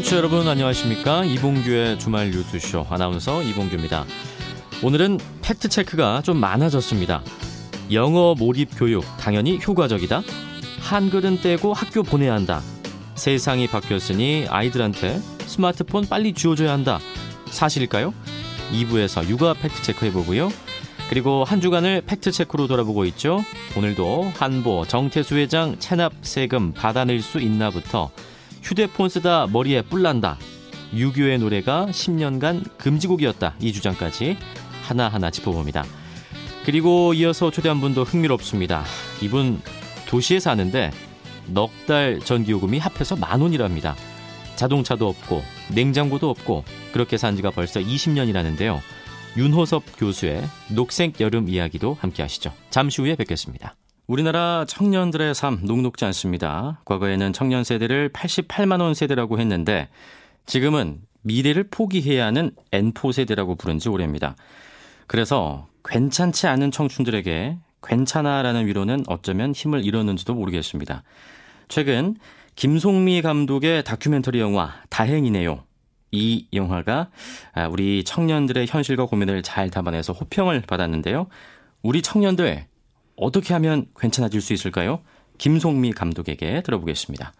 청취자 여러분 안녕하십니까? 이봉규의 주말 뉴스쇼 아나운서 이봉규입니다. 오늘은 팩트 체크가 좀 많아졌습니다. 영어 몰입 교육 당연히 효과적이다. 한글은 떼고 학교 보내야 한다. 세상이 바뀌었으니 아이들한테 스마트폰 빨리 쥐어줘야 한다. 사실일까요? 2부에서 육아 팩트 체크 해 보고요. 그리고 한 주간을 팩트 체크로 돌아보고 있죠. 오늘도 한보 정태수 회장 체납 세금 받아낼 수 있나부터 휴대폰 쓰다 머리에 뿔난다. 유교의 노래가 10년간 금지곡이었다. 이 주장까지 하나하나 짚어봅니다. 그리고 이어서 초대한 분도 흥미롭습니다. 이분 도시에 사는데 넉 달 전기요금이 합해서 만 원이랍니다. 자동차도 없고 냉장고도 없고 그렇게 산 지가 벌써 20년이라는데요. 윤호섭 교수의 녹색 여름 이야기도 함께 하시죠. 잠시 후에 뵙겠습니다. 우리나라 청년들의 삶 녹록지 않습니다. 과거에는 청년 세대를 88만 원 세대라고 했는데 지금은 미래를 포기해야 하는 N포 세대라고 부른 지 오래입니다. 그래서 괜찮지 않은 청춘들에게 괜찮아라는 위로는 어쩌면 힘을 잃었는지도 모르겠습니다. 최근 김송미 감독의 다큐멘터리 영화 다행이네요. 이 영화가 우리 청년들의 현실과 고민을 잘 담아내서 호평을 받았는데요. 우리 청년들 어떻게 하면 괜찮아질 수 있을까요? 김송미 감독에게 들어보겠습니다.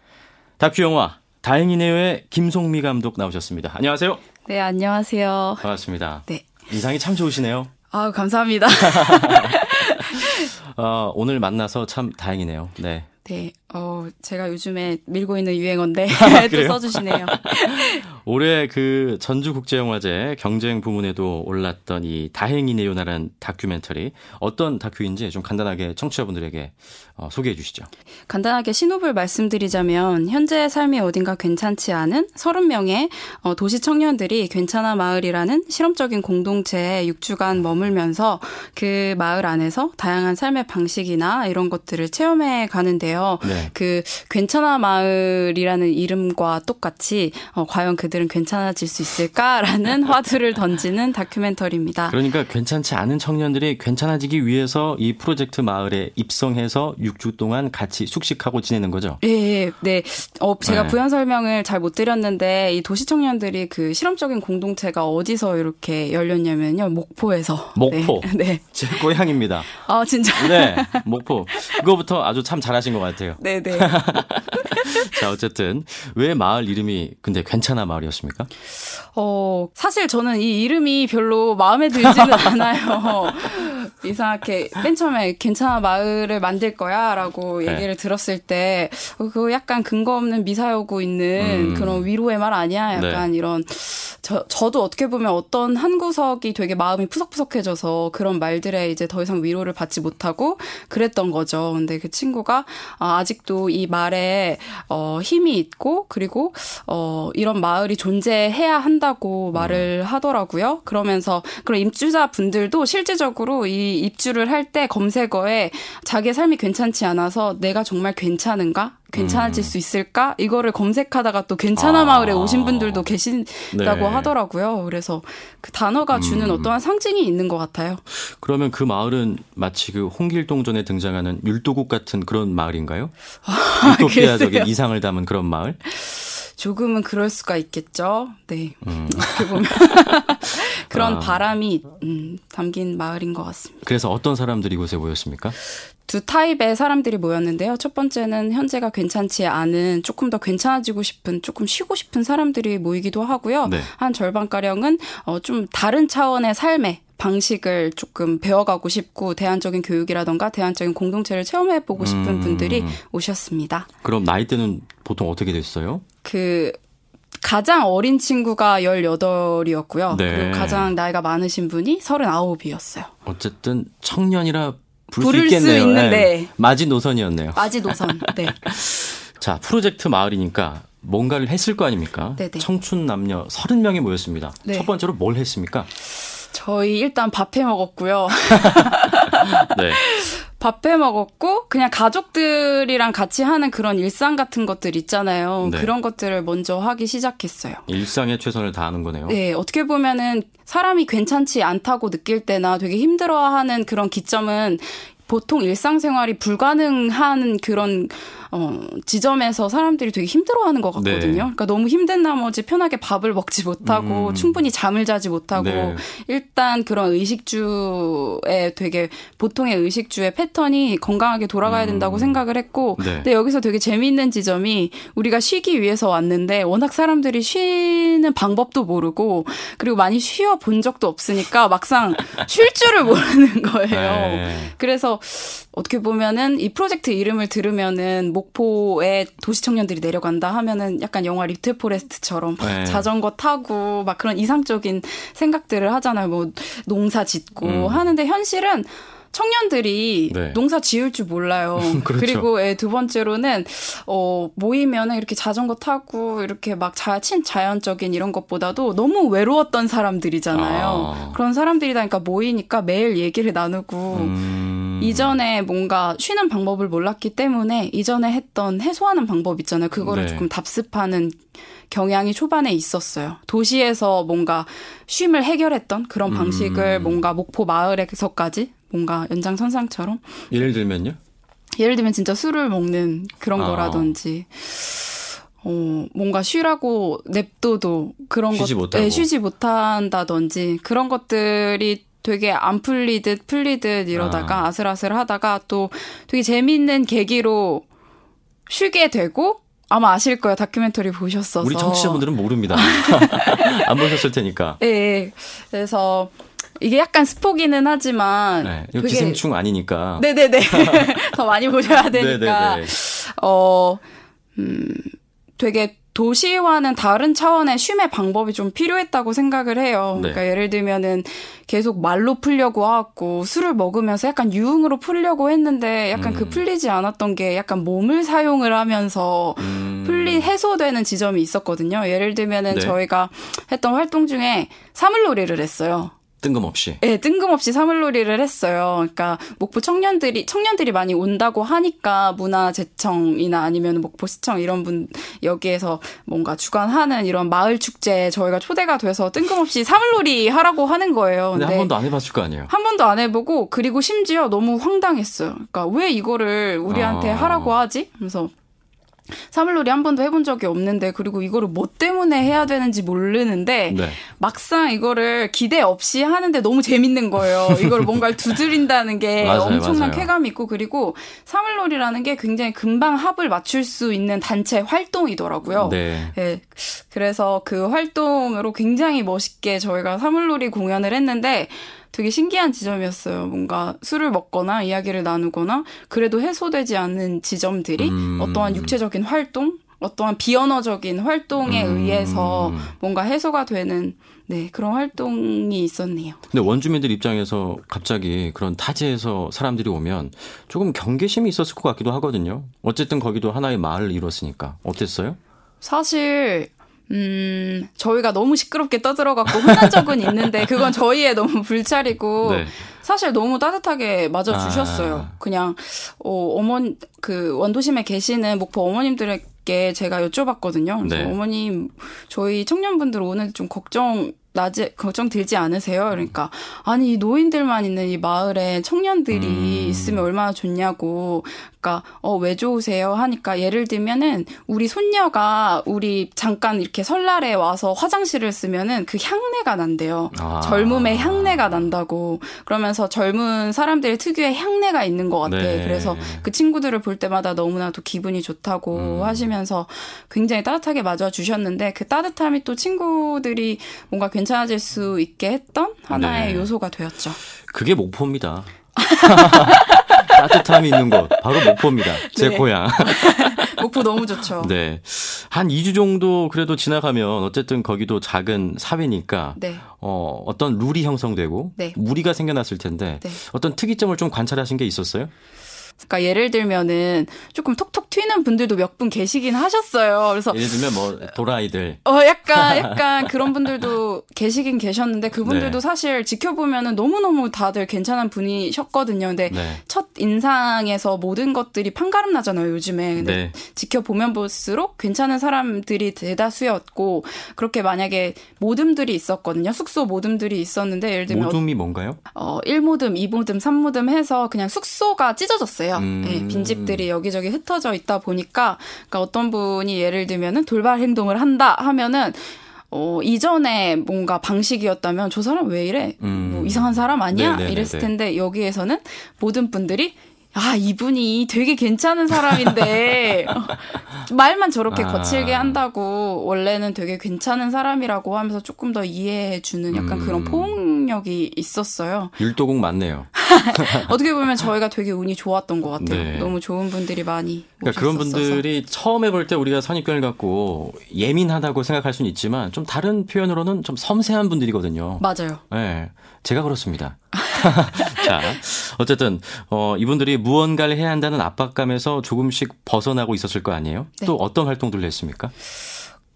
다큐 영화 다행이네요의 김송미 감독 나오셨습니다. 안녕하세요. 네, 안녕하세요. 반갑습니다. 네. 인상이 참 좋으시네요. 아, 감사합니다. 어, 오늘 만나서 참 다행이네요. 네. 네, 어, 제가 요즘에 밀고 있는 유행어인데 아, 또 써주시네요. 올해 그 전주국제영화제 경쟁 부문에도 올랐던 이 다행이네요나란 다큐멘터리 어떤 다큐인지 좀 간단하게 청취자분들에게 어, 소개해 주시죠. 간단하게 신호를 말씀드리자면 현재 삶이 어딘가 괜찮지 않은 30명의 어, 도시 청년들이 괜찮아 마을이라는 실험적인 공동체에 6주간 머물면서 그 마을 안에서 다양한 삶의 방식이나 이런 것들을 체험해 가는데요. 네. 그 괜찮아 마을이라는 이름과 똑같이 어, 과연 그들은 괜찮아질 수 있을까라는 화두를 던지는 다큐멘터리입니다. 그러니까 괜찮지 않은 청년들이 괜찮아지기 위해서 이 프로젝트 마을에 입성해서 6주 동안 같이 숙식하고 지내는 거죠? 네, 네. 어, 제가 네. 부연 설명을 잘 못 드렸는데 이 도시 청년들이 그 실험적인 공동체가 어디서 이렇게 열렸냐면요. 목포에서. 목포. 네. 네. 제 고향입니다. 아, 진짜. 네. 목포. 그거부터 아주 참 잘하신 것 같아요. 네, 네. 자, 어쨌든 왜 마을 이름이 근데 괜찮아 마을이었습니까? 어, 사실 저는 이 이름이 별로 마음에 들지는 않아요. 이상하게 맨 처음에 괜찮아 마을을 만들 거야라고 네. 얘기를 들었을 때 어, 그거 약간 근거 없는 미사여구 있는 음. 그런 위로의 말 아니야? 약간 네. 이런 저 저도 어떻게 보면 어떤 한 구석이 되게 마음이 푸석푸석해져서 그런 말들에 이제 더 이상 위로를 받지 못하고 그랬던 거죠. 근데 그 친구가 아, 아직도 이 말에 어 힘이 있고 그리고 어 이런 마을이 존재해야 한다고 말을 음. 하더라고요. 그러면서 그런 입주자 분들도 실질적으로 이 입주를 할 때 검색어에 자기의 삶이 괜찮지 않아서 내가 정말 괜찮은가? 괜찮아질 음. 수 있을까? 이거를 검색하다가 또 괜찮아 아. 마을에 오신 분들도 계신다고 네. 하더라고요. 그래서 그 단어가 주는 음. 어떠한 상징이 있는 것 같아요. 그러면 그 마을은 마치 그 홍길동전에 등장하는 율도국 같은 그런 마을인가요? 아, 유토피아적인 이상을 담은 그런 마을? 조금은 그럴 수가 있겠죠. 네. 음. 어떻게 보면 그런 아. 바람이 음, 담긴 마을인 것 같습니다. 그래서 어떤 사람들이 이곳에 모였습니까? 두 타입의 사람들이 모였는데요. 첫 번째는 현재가 괜찮지 않은 조금 더 괜찮아지고 싶은 조금 쉬고 싶은 사람들이 모이기도 하고요. 네. 한 절반가량은 어, 좀 다른 차원의 삶에 방식을 조금 배워가고 싶고 대안적인 교육이라던가 대안적인 공동체를 체험해보고 싶은 음. 분들이 오셨습니다. 그럼 나이대는 보통 어떻게 됐어요? 그 가장 어린 친구가 18이었고요. 네. 그리고 가장 나이가 많으신 분이 39이었어요. 어쨌든 청년이라 부를 수. 수 있는데 네. 마지 노선이었네요. 마지 노선. 네. 자, 프로젝트 마을이니까 뭔가를 했을 거 아닙니까? 네네. 청춘 남녀 30명이 모였습니다. 네. 첫 번째로 뭘 했습니까? 저희 일단 밥해 먹었고요. 네. 밥해 먹었고 그냥 가족들이랑 같이 하는 그런 일상 같은 것들 있잖아요. 네. 그런 것들을 먼저 하기 시작했어요. 일상에 최선을 다하는 거네요. 네, 어떻게 보면은 사람이 괜찮지 않다고 느낄 때나 되게 힘들어하는 그런 기점은 보통 일상생활이 불가능한 그런 어, 지점에서 사람들이 되게 힘들어하는 것 같거든요. 네. 그러니까 너무 힘든 나머지 편하게 밥을 먹지 못하고 음. 충분히 잠을 자지 못하고 네. 일단 그런 의식주에 되게 보통의 의식주의 패턴이 건강하게 돌아가야 된다고 음. 생각을 했고, 네. 근데 여기서 되게 재미있는 지점이 우리가 쉬기 위해서 왔는데 워낙 사람들이 쉬는 방법도 모르고 그리고 많이 쉬어 본 적도 없으니까 막상 쉴 줄을 모르는 거예요. 네. 그래서 어떻게 보면은 이 프로젝트 이름을 들으면은 목포에 도시 청년들이 내려간다 하면은 약간 영화 리틀 포레스트처럼 네. 자전거 타고 막 그런 이상적인 생각들을 하잖아요. 뭐 농사 짓고 음. 하는데 현실은 청년들이 네. 농사 지을 줄 몰라요. 그렇죠. 그리고 예, 두 번째로는 어 모이면은 이렇게 자전거 타고 이렇게 막 자, 친 자연적인 이런 것보다도 너무 외로웠던 사람들이잖아요. 아. 그런 사람들이다니까 모이니까 매일 얘기를 나누고 음. 이전에 뭔가 쉬는 방법을 몰랐기 때문에 이전에 했던 해소하는 방법 있잖아요. 그거를 네. 조금 답습하는 경향이 초반에 있었어요. 도시에서 뭔가 쉼을 해결했던 그런 방식을 음. 뭔가 목포 마을에서까지 뭔가 연장선상처럼. 예를 들면요? 예를 들면 진짜 술을 먹는 그런 아. 거라든지. 어, 뭔가 쉬라고 냅둬도 그런 쉬지 것, 못하고. 네, 쉬지 못한다든지 그런 것들이 되게 안 풀리듯 풀리듯 이러다가 아. 슬아슬 하다가 또 되게 재미있는 계기로 쉬게 되고 아마 아실 거예요. 다큐멘터리 보셨어서. 우리 청취자분들은 모릅니다. 안 보셨을 테니까. 네. 그래서 이게 약간 스포기는 하지만 네, 이거 기생충 아니니까. 네 네 네. 더 많이 보셔야 되니까. 네 네 네. 어, 음, 되게 도시와는 다른 차원의 쉼의 방법이 좀 필요했다고 생각을 해요. 네. 그러니까 예를 들면은 계속 말로 풀려고 하고 술을 먹으면서 약간 유흥으로 풀려고 했는데 약간 그 음. 그 풀리지 않았던 게 약간 몸을 사용을 하면서 음. 풀리 해소되는 지점이 있었거든요. 예를 들면은 네. 저희가 했던 활동 중에 사물놀이를 했어요. 뜬금없이. 네, 뜬금없이 사물놀이를 했어요. 그러니까 목포 청년들이 청년들이 많이 온다고 하니까 문화재청이나 아니면 목포시청 이런 분 여기에서 뭔가 주관하는 이런 마을 축제 저희가 초대가 돼서 뜬금없이 사물놀이 하라고 하는 거예요. 근데, 근데 한 번도 안 해봤을 거 아니에요. 한 번도 안 해보고 그리고 심지어 너무 황당했어요. 그러니까 왜 이거를 우리한테 아. 하라고 하지? 그래서 사물놀이 한 번도 해본 적이 없는데 그리고 이거를 뭐 때문에 해야 되는지 모르는데 네. 막상 이거를 기대 없이 하는데 너무 재밌는 거예요. 이걸 뭔가를 두드린다는 게 맞아요, 엄청난 맞아요. 쾌감이 있고 그리고 사물놀이라는 게 굉장히 금방 합을 맞출 수 있는 단체 활동이더라고요. 네. 네. 그래서 그 활동으로 굉장히 멋있게 저희가 사물놀이 공연을 했는데 되게 신기한 지점이었어요. 뭔가 술을 먹거나 이야기를 나누거나 그래도 해소되지 않는 지점들이 음. 어떠한 육체적인 활동, 어떠한 비언어적인 활동에 음. 의해서 뭔가 해소가 되는 네, 그런 활동이 있었네요. 근데 원주민들 입장에서 갑자기 그런 타지에서 사람들이 오면 조금 경계심이 있었을 것 같기도 하거든요. 어쨌든 거기도 하나의 마을을 이뤘으니까. 어땠어요? 사실 음, 저희가 너무 시끄럽게 떠들어갖고 혼난 적은 있는데, 그건 저희의 너무 불찰이고, 네. 사실 너무 따뜻하게 맞아주셨어요. 아. 그냥, 어, 어머니, 그, 원도심에 계시는 목포 어머님들에게 제가 여쭤봤거든요. 그래서 네. 어머님, 저희 청년분들 오늘 좀 걱정 낮에 걱정 들지 않으세요? 그러니까 아니 노인들만 있는 이 마을에 청년들이 음. 있으면 얼마나 좋냐고. 그러니까 어 왜 좋으세요? 하니까 예를 들면은 우리 손녀가 우리 잠깐 이렇게 설날에 와서 화장실을 쓰면은 그 향내가 난대요. 아. 젊음의 향내가 난다고. 그러면서 젊은 사람들의 특유의 향내가 있는 것 같아. 네. 그래서 그 친구들을 볼 때마다 너무나도 기분이 좋다고 음. 하시면서 굉장히 따뜻하게 맞아 주셨는데 그 따뜻함이 또 친구들이 뭔가 괜찮아질 수 있게 했던 하나의 네. 요소가 되었죠. 그게 목표입니다. 따뜻함이 있는 곳 바로 목포입니다. 제 네. 고향. 목포 너무 좋죠. 네. 한 2주 정도 그래도 지나가면 어쨌든 거기도 작은 사회니까 네. 어, 어떤 룰이 형성되고 네. 무리가 생겨났을 텐데 네. 어떤 특이점을 좀 관찰하신 게 있었어요? 그러니까 예를 들면은 조금 톡톡 튀는 분들도 몇 분 계시긴 하셨어요. 그래서 예를 들면 뭐 도라이들. 어 약간 약간 그런 분들도 계시긴 계셨는데 그분들도 네. 사실 지켜보면은 너무 너무 다들 괜찮은 분이셨거든요. 근데 네. 첫 인상에서 모든 것들이 판가름 나잖아요. 요즘에. 근데 네. 지켜보면 볼수록 괜찮은 사람들이 대다수였고 그렇게 만약에 모듬들이 있었거든요. 숙소 모듬들이 있었는데 예를 들면 모듬이 뭔가요? 어 1모듬, 2모듬, 3모듬 해서 그냥 숙소가 찢어졌어요. 있어요. 음. 네, 빈집들이 여기저기 흩어져 있다 보니까 그러니까 어떤 분이 예를 들면은 돌발 행동을 한다 하면은 어, 이전에 뭔가 방식이었다면 저 사람 왜 이래? 음. 뭐 이상한 사람 아니야? 네네네네. 이랬을 텐데 여기에서는 모든 분들이 아, 이분이 되게 괜찮은 사람인데, 말만 저렇게 아. 거칠게 한다고, 원래는 되게 괜찮은 사람이라고 하면서 조금 더 이해해주는 약간 음. 그런 포용력이 있었어요. 율도국 맞네요. 어떻게 보면 저희가 되게 운이 좋았던 것 같아요. 네. 너무 좋은 분들이 많이. 그러니까 그런 분들이 처음 해볼 때 우리가 선입견을 갖고 예민하다고 생각할 수는 있지만, 좀 다른 표현으로는 좀 섬세한 분들이거든요. 맞아요. 네. 제가 그렇습니다. 자, 어쨌든 어 이분들이 무언가를 해야 한다는 압박감에서 조금씩 벗어나고 있었을 거 아니에요? 네. 또 어떤 활동들을 했습니까?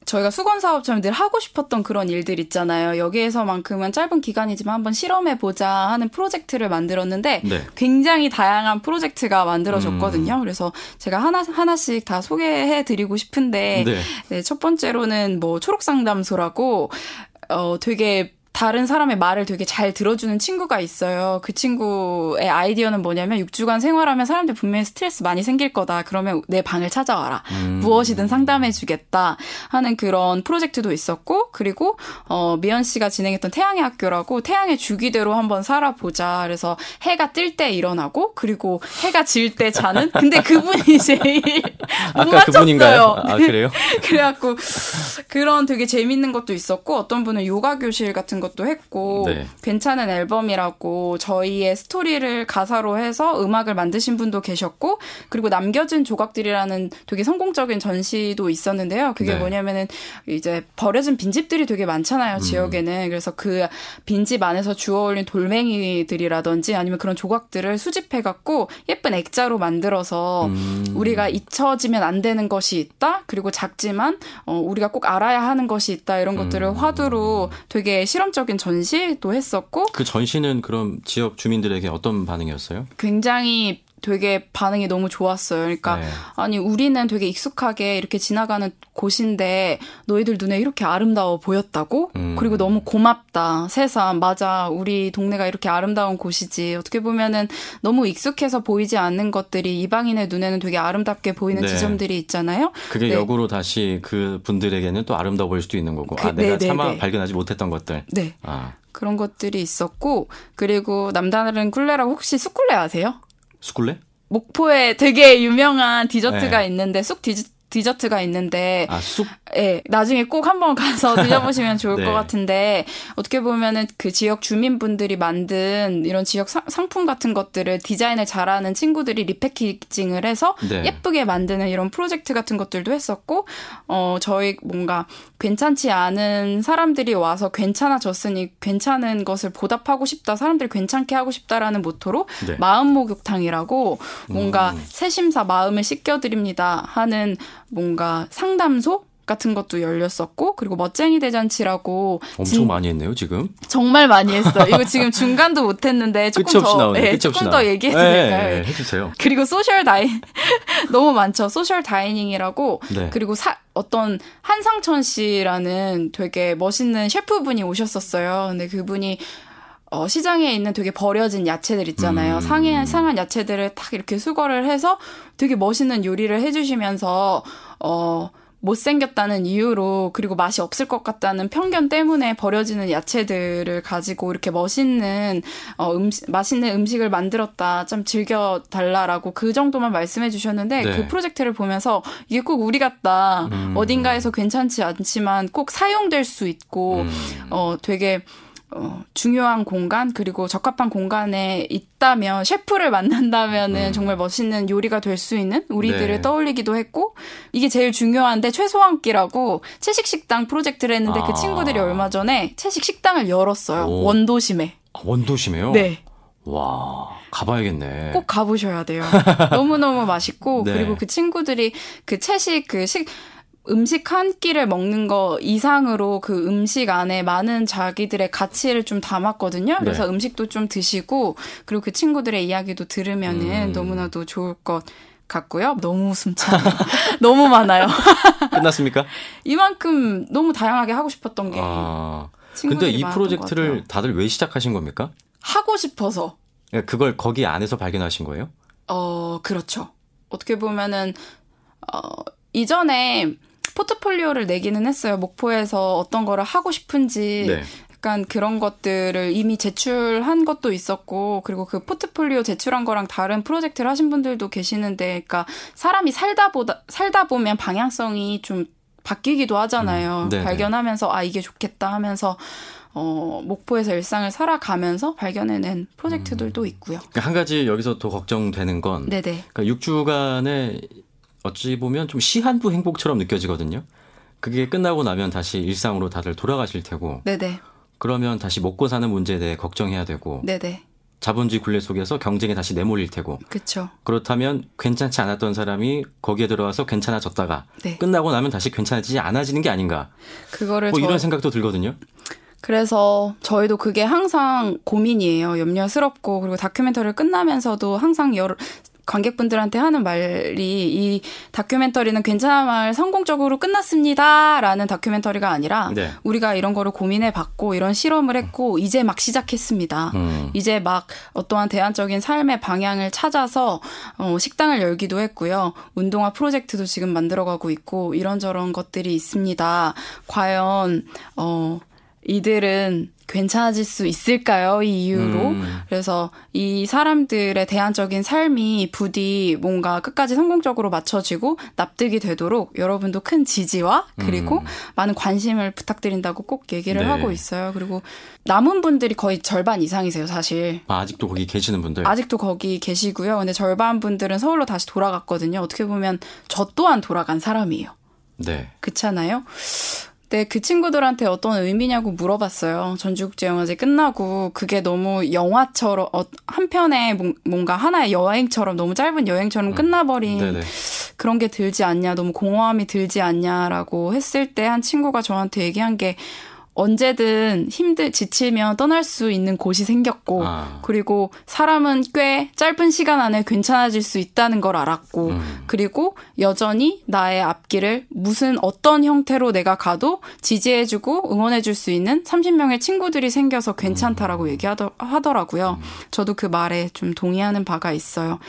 저희가 수건 사업처럼 늘 하고 싶었던 그런 일들 있잖아요. 여기에서만큼은 짧은 기간이지만 한번 실험해 보자 하는 프로젝트를 만들었는데 네. 굉장히 다양한 프로젝트가 만들어졌거든요. 음. 그래서 제가 하나 하나씩 다 소개해 드리고 싶은데 네. 네, 첫 번째로는 뭐 초록 상담소라고 어 되게 다른 사람의 말을 되게 잘 들어주는 친구가 있어요. 그 친구의 아이디어는 뭐냐면 6주간 생활하면 사람들 분명히 스트레스 많이 생길 거다. 그러면 내 방을 찾아와라. 음. 무엇이든 상담해 주겠다 하는 그런 프로젝트도 있었고 그리고 어 미연 씨가 진행했던 태양의 학교라고 태양의 주기대로 한번 살아보자. 그래서 해가 뜰 때 일어나고 그리고 해가 질 때 자는 근데 그분이 제일 못 맞췄어요. 그분인가요? 아, 그래요? 그래갖고 그런 되게 재밌는 것도 있었고 어떤 분은 요가 교실 같은 것도 했고 네. 괜찮은 앨범이라고 저희의 스토리를 가사로 해서 음악을 만드신 분도 계셨고 그리고 남겨진 조각들이라는 되게 성공적인 전시도 있었는데요. 그게 네. 뭐냐면은 이제 버려진 빈집들이 되게 많잖아요. 음. 지역에는 그래서 그 빈집 안에서 주워 올린 돌멩이들이라든지 아니면 그런 조각들을 수집해 갖고 예쁜 액자로 만들어서 음. 우리가 잊혀지면 안 되는 것이 있다. 그리고 작지만 어, 우리가 꼭 알아야 하는 것이 있다. 이런 것들을 음. 화두로 되게 실험 실험적인 전시도 했었고 그 전시는 그럼 지역 주민들에게 어떤 반응이었어요? 굉장히 되게 반응이 너무 좋았어요. 그러니까 네. 아니 우리는 되게 익숙하게 이렇게 지나가는 곳인데 너희들 눈에 이렇게 아름다워 보였다고? 음. 그리고 너무 고맙다. 세상 맞아. 우리 동네가 이렇게 아름다운 곳이지. 어떻게 보면은 너무 익숙해서 보이지 않는 것들이 이방인의 눈에는 되게 아름답게 보이는 네. 지점들이 있잖아요. 그게 네. 역으로 다시 그 분들에게는 또 아름다워 보일 수도 있는 거고. 그, 아, 내가 네, 네, 차마 네. 발견하지 못했던 것들. 네. 아. 그런 것들이 있었고 그리고 남다른 꿀레라고 혹시 쑥꿀레 아세요? 수쿨레? 목포에 되게 유명한 디저트가 네. 있는데 쑥 디저, 디저트가 있는데 아, 쑥? 예, 나중에 꼭 한번 가서 드셔보시면 좋을 네. 것 같은데 어떻게 보면은 그 지역 주민분들이 만든 이런 지역 사, 상품 같은 것들을 디자인을 잘하는 친구들이 리패키징을 해서 네. 예쁘게 만드는 이런 프로젝트 같은 것들도 했었고 어 저희 뭔가 괜찮지 않은 사람들이 와서 괜찮아졌으니 괜찮은 것을 보답하고 싶다 사람들이 괜찮게 하고 싶다라는 모토로 네. 마음 목욕탕이라고 뭔가 음. 세신사 마음을 씻겨 드립니다 하는 뭔가 상담소 같은 것도 열렸었고 그리고 멋쟁이 대잔치라고 엄청 진... 많이 했네요 지금? 정말 많이 했어요. 이거 지금 중간도 못했는데 조금 더 네, 조금 더 얘기해도 네, 될까요? 네, 해주세요. 그리고 social 다인 너무 많죠. social dining이라고. 네. 그리고 사, 어떤 한상천 씨라는 되게 멋있는 셰프분이 오셨었어요. 근데 그분이 어, 시장에 있는 되게 버려진 야채들 있잖아요. 음. 상해, 상한 야채들을 탁 이렇게 수거를 해서 되게 멋있는 요리를 해주시면서, 어, 못생겼다는 이유로 그리고 맛이 없을 것 같다는 편견 때문에 버려지는 야채들을 가지고 이렇게 멋있는 어 음식 맛있는 음식을 만들었다 좀 즐겨 달라라고 그 정도만 말씀해 주셨는데 네. 그 프로젝트를 보면서 이게 꼭 우리 같다 음. 어딘가에서 괜찮지 않지만 꼭 사용될 수 있고 음. 어 되게 어, 중요한 공간 그리고 적합한 공간에 있다면 셰프를 만난다면은 음. 정말 멋있는 요리가 될 수 있는 우리들을 네. 떠올리기도 했고 이게 제일 중요한데 최소한 끼라고 채식 식당 프로젝트를 했는데 그 아. 그 친구들이 얼마 전에 채식 식당을 열었어요 오. 원도심에 아, 원도심에요? 네. 와 가봐야겠네. 꼭 가보셔야 돼요. 너무 너무 맛있고 네. 그리고 그 친구들이 그 채식 그 식 음식 한 끼를 먹는 거 이상으로 그 음식 안에 많은 자기들의 가치를 좀 담았거든요. 그래서 네. 음식도 좀 드시고 그리고 그 친구들의 이야기도 들으면은 음. 너무나도 좋을 것 같고요. 너무 숨차 너무 많아요. 끝났습니까? 이만큼 너무 다양하게 하고 싶었던 게. 아. 근데 이 프로젝트를 다들 왜 시작하신 겁니까? 하고 싶어서. 그걸 거기 안에서 발견하신 거예요? 어, 그렇죠. 어떻게 보면은, 어, 이전에 포트폴리오를 내기는 했어요. 목포에서 어떤 거를 하고 싶은지. 네. 약간 그런 것들을 이미 제출한 것도 있었고, 그리고 그 포트폴리오 제출한 거랑 다른 프로젝트를 하신 분들도 계시는데, 그러니까 사람이 살다 보다, 살다 보면 방향성이 좀 바뀌기도 하잖아요. 음, 발견하면서, 아, 이게 좋겠다 하면서, 어, 목포에서 일상을 살아가면서 발견해낸 프로젝트들도 음. 있고요. 그러니까 한 가지 여기서 더 걱정되는 건 네네. 그러니까 6주간의 어찌 보면 좀 시한부 행복처럼 느껴지거든요. 그게 끝나고 나면 다시 일상으로 다들 돌아가실 테고. 네네. 그러면 다시 먹고 사는 문제에 대해 걱정해야 되고. 네네. 자본주의 굴레 속에서 경쟁에 다시 내몰릴 테고. 그렇죠. 그렇다면 괜찮지 않았던 사람이 거기에 들어와서 괜찮아졌다가 네. 끝나고 나면 다시 괜찮아지지 않아지는 게 아닌가. 그거를 뭐 이런 생각도 들거든요. 그래서 저희도 그게 항상 고민이에요. 염려스럽고 그리고 다큐멘터리를 끝나면서도 항상 여러 관객분들한테 하는 말이 이 다큐멘터리는 괜찮아 말 성공적으로 끝났습니다라는 다큐멘터리가 아니라 네. 우리가 이런 거를 고민해 봤고 이런 실험을 했고 이제 막 시작했습니다. 음. 이제 막 어떠한 대안적인 삶의 방향을 찾아서 어, 식당을 열기도 했고요. 운동화 프로젝트도 지금 만들어가고 있고 이런저런 것들이 있습니다. 과연 어 이들은 괜찮아질 수 있을까요? 이 이유로. 음. 그래서 이 사람들의 대안적인 삶이 부디 뭔가 끝까지 성공적으로 맞춰지고 납득이 되도록 여러분도 큰 지지와 그리고 음. 많은 관심을 부탁드린다고 꼭 얘기를 네. 하고 있어요. 그리고 남은 분들이 거의 절반 이상이세요, 사실. 아, 아직도 거기 계시는 분들? 아직도 거기 계시고요. 근데 절반 분들은 서울로 다시 돌아갔거든요. 어떻게 보면 저 또한 돌아간 사람이에요. 네. 그렇잖아요. 네, 그 친구들한테 어떤 의미냐고 물어봤어요. 전주국제영화제 끝나고 그게 너무 영화처럼 어, 한편에 뭔가 하나의 여행처럼 너무 짧은 여행처럼 음. 끝나버린 음, 그런 게 들지 않냐, 너무 공허함이 들지 않냐라고 했을 때 한 친구가 저한테 얘기한 게 언제든 힘들 지치면 떠날 수 있는 곳이 생겼고 아. 그리고 사람은 꽤 짧은 시간 안에 괜찮아질 수 있다는 걸 알았고 음. 그리고 여전히 나의 앞길을 무슨 어떤 형태로 내가 가도 지지해주고 응원해줄 수 있는 30명의 친구들이 생겨서 괜찮다라고 음. 얘기하더라고요. 음. 저도 그 말에 좀 동의하는 바가 있어요.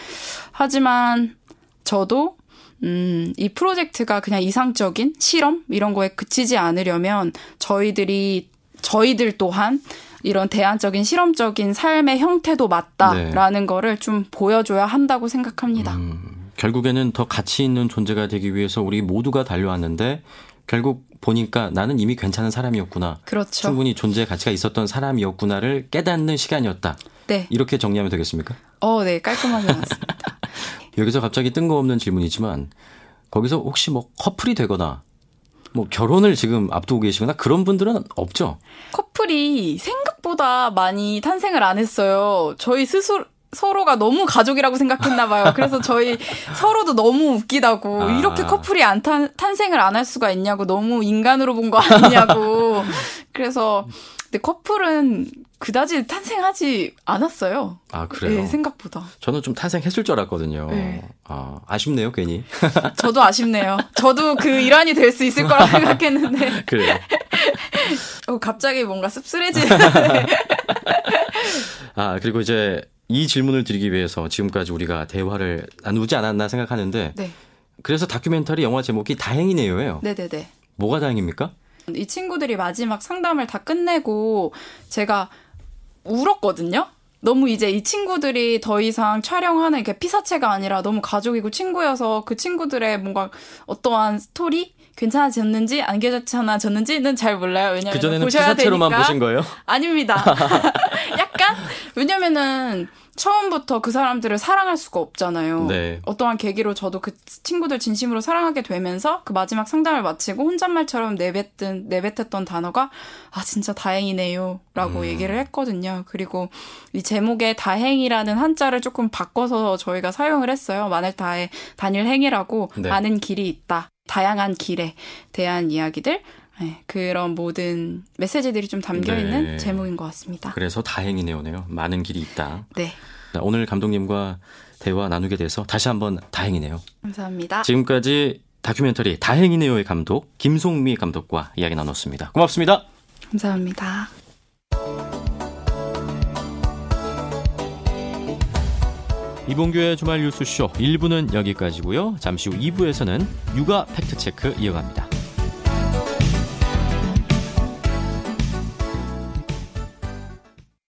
하지만 저도 음, 이 프로젝트가 그냥 이상적인 실험 이런 거에 그치지 않으려면 저희들이 저희들 또한 이런 대안적인 실험적인 삶의 형태도 맞다라는 네. 거를 좀 보여줘야 한다고 생각합니다. 음, 결국에는 더 가치 있는 존재가 되기 위해서 우리 모두가 달려왔는데 결국 보니까 나는 이미 괜찮은 사람이었구나. 그렇죠. 충분히 존재의 가치가 있었던 사람이었구나를 깨닫는 시간이었다. 네. 이렇게 정리하면 되겠습니까? 어, 네. 깔끔하게 맞습니다. 여기서 갑자기 뜬금없는 질문이지만 거기서 혹시 뭐 커플이 되거나 뭐 결혼을 지금 앞두고 계시거나 그런 분들은 없죠? 커플이 생각보다 많이 탄생을 안 했어요. 저희 스스로 서로가 너무 가족이라고 생각했나 봐요. 그래서 저희 서로도 너무 웃기다고 아. 이렇게 커플이 안 탄, 탄생을 안 할 수가 있냐고 너무 인간으로 본 거 아니냐고. 그래서 근데 커플은 그다지 탄생하지 않았어요. 아 그래요? 네, 생각보다. 저는 좀 탄생했을 줄 알았거든요. 네. 아 아쉽네요, 괜히. 저도 아쉽네요. 저도 그 일환이 될 수 있을 거라고 생각했는데. 그래요. 어, 갑자기 뭔가 씁쓸해지네. 아 그리고 이제 이 질문을 드리기 위해서 지금까지 우리가 대화를 나누지 않았나 생각하는데. 네. 그래서 다큐멘터리 영화 제목이 다행이네요예요. 네네네. 뭐가 다행입니까? 이 친구들이 마지막 상담을 다 끝내고 제가 울었거든요. 너무 이제 이 친구들이 더 이상 촬영하는 게 피사체가 아니라 너무 가족이고 친구여서 그 친구들의 뭔가 어떠한 스토리 괜찮아졌는지 안 괜찮아졌는지는 잘 몰라요. 왜냐면 그전에는 피사체로만 되니까. 보신 거예요? 아닙니다. 왜냐면은 처음부터 그 사람들을 사랑할 수가 없잖아요. 네. 어떠한 계기로 저도 그 친구들 진심으로 사랑하게 되면서 그 마지막 상담을 마치고 혼잣말처럼 내뱉던 내뱉었던 단어가 아 진짜 다행이네요라고 음. 얘기를 했거든요. 그리고 이 제목에 다행이라는 한자를 조금 바꿔서 저희가 사용을 했어요. 만일 다해 단일 행이라고 네. 많은 길이 있다. 다양한 길에 대한 이야기들 네, 그런 모든 메시지들이 좀 담겨 있는 네. 제목인 것 같습니다. 그래서 다행이네요네요. 많은 길이 있다. 네. 오늘 감독님과 대화 나누게 돼서 다시 한번 다행이네요. 감사합니다. 지금까지 다큐멘터리 다행이네요의 감독 김송미 감독과 이야기 나눴습니다. 고맙습니다. 감사합니다. 이봉규의 주말 뉴스쇼 1부는 여기까지고요. 잠시 후 2부에서는 육아 팩트체크 이어갑니다.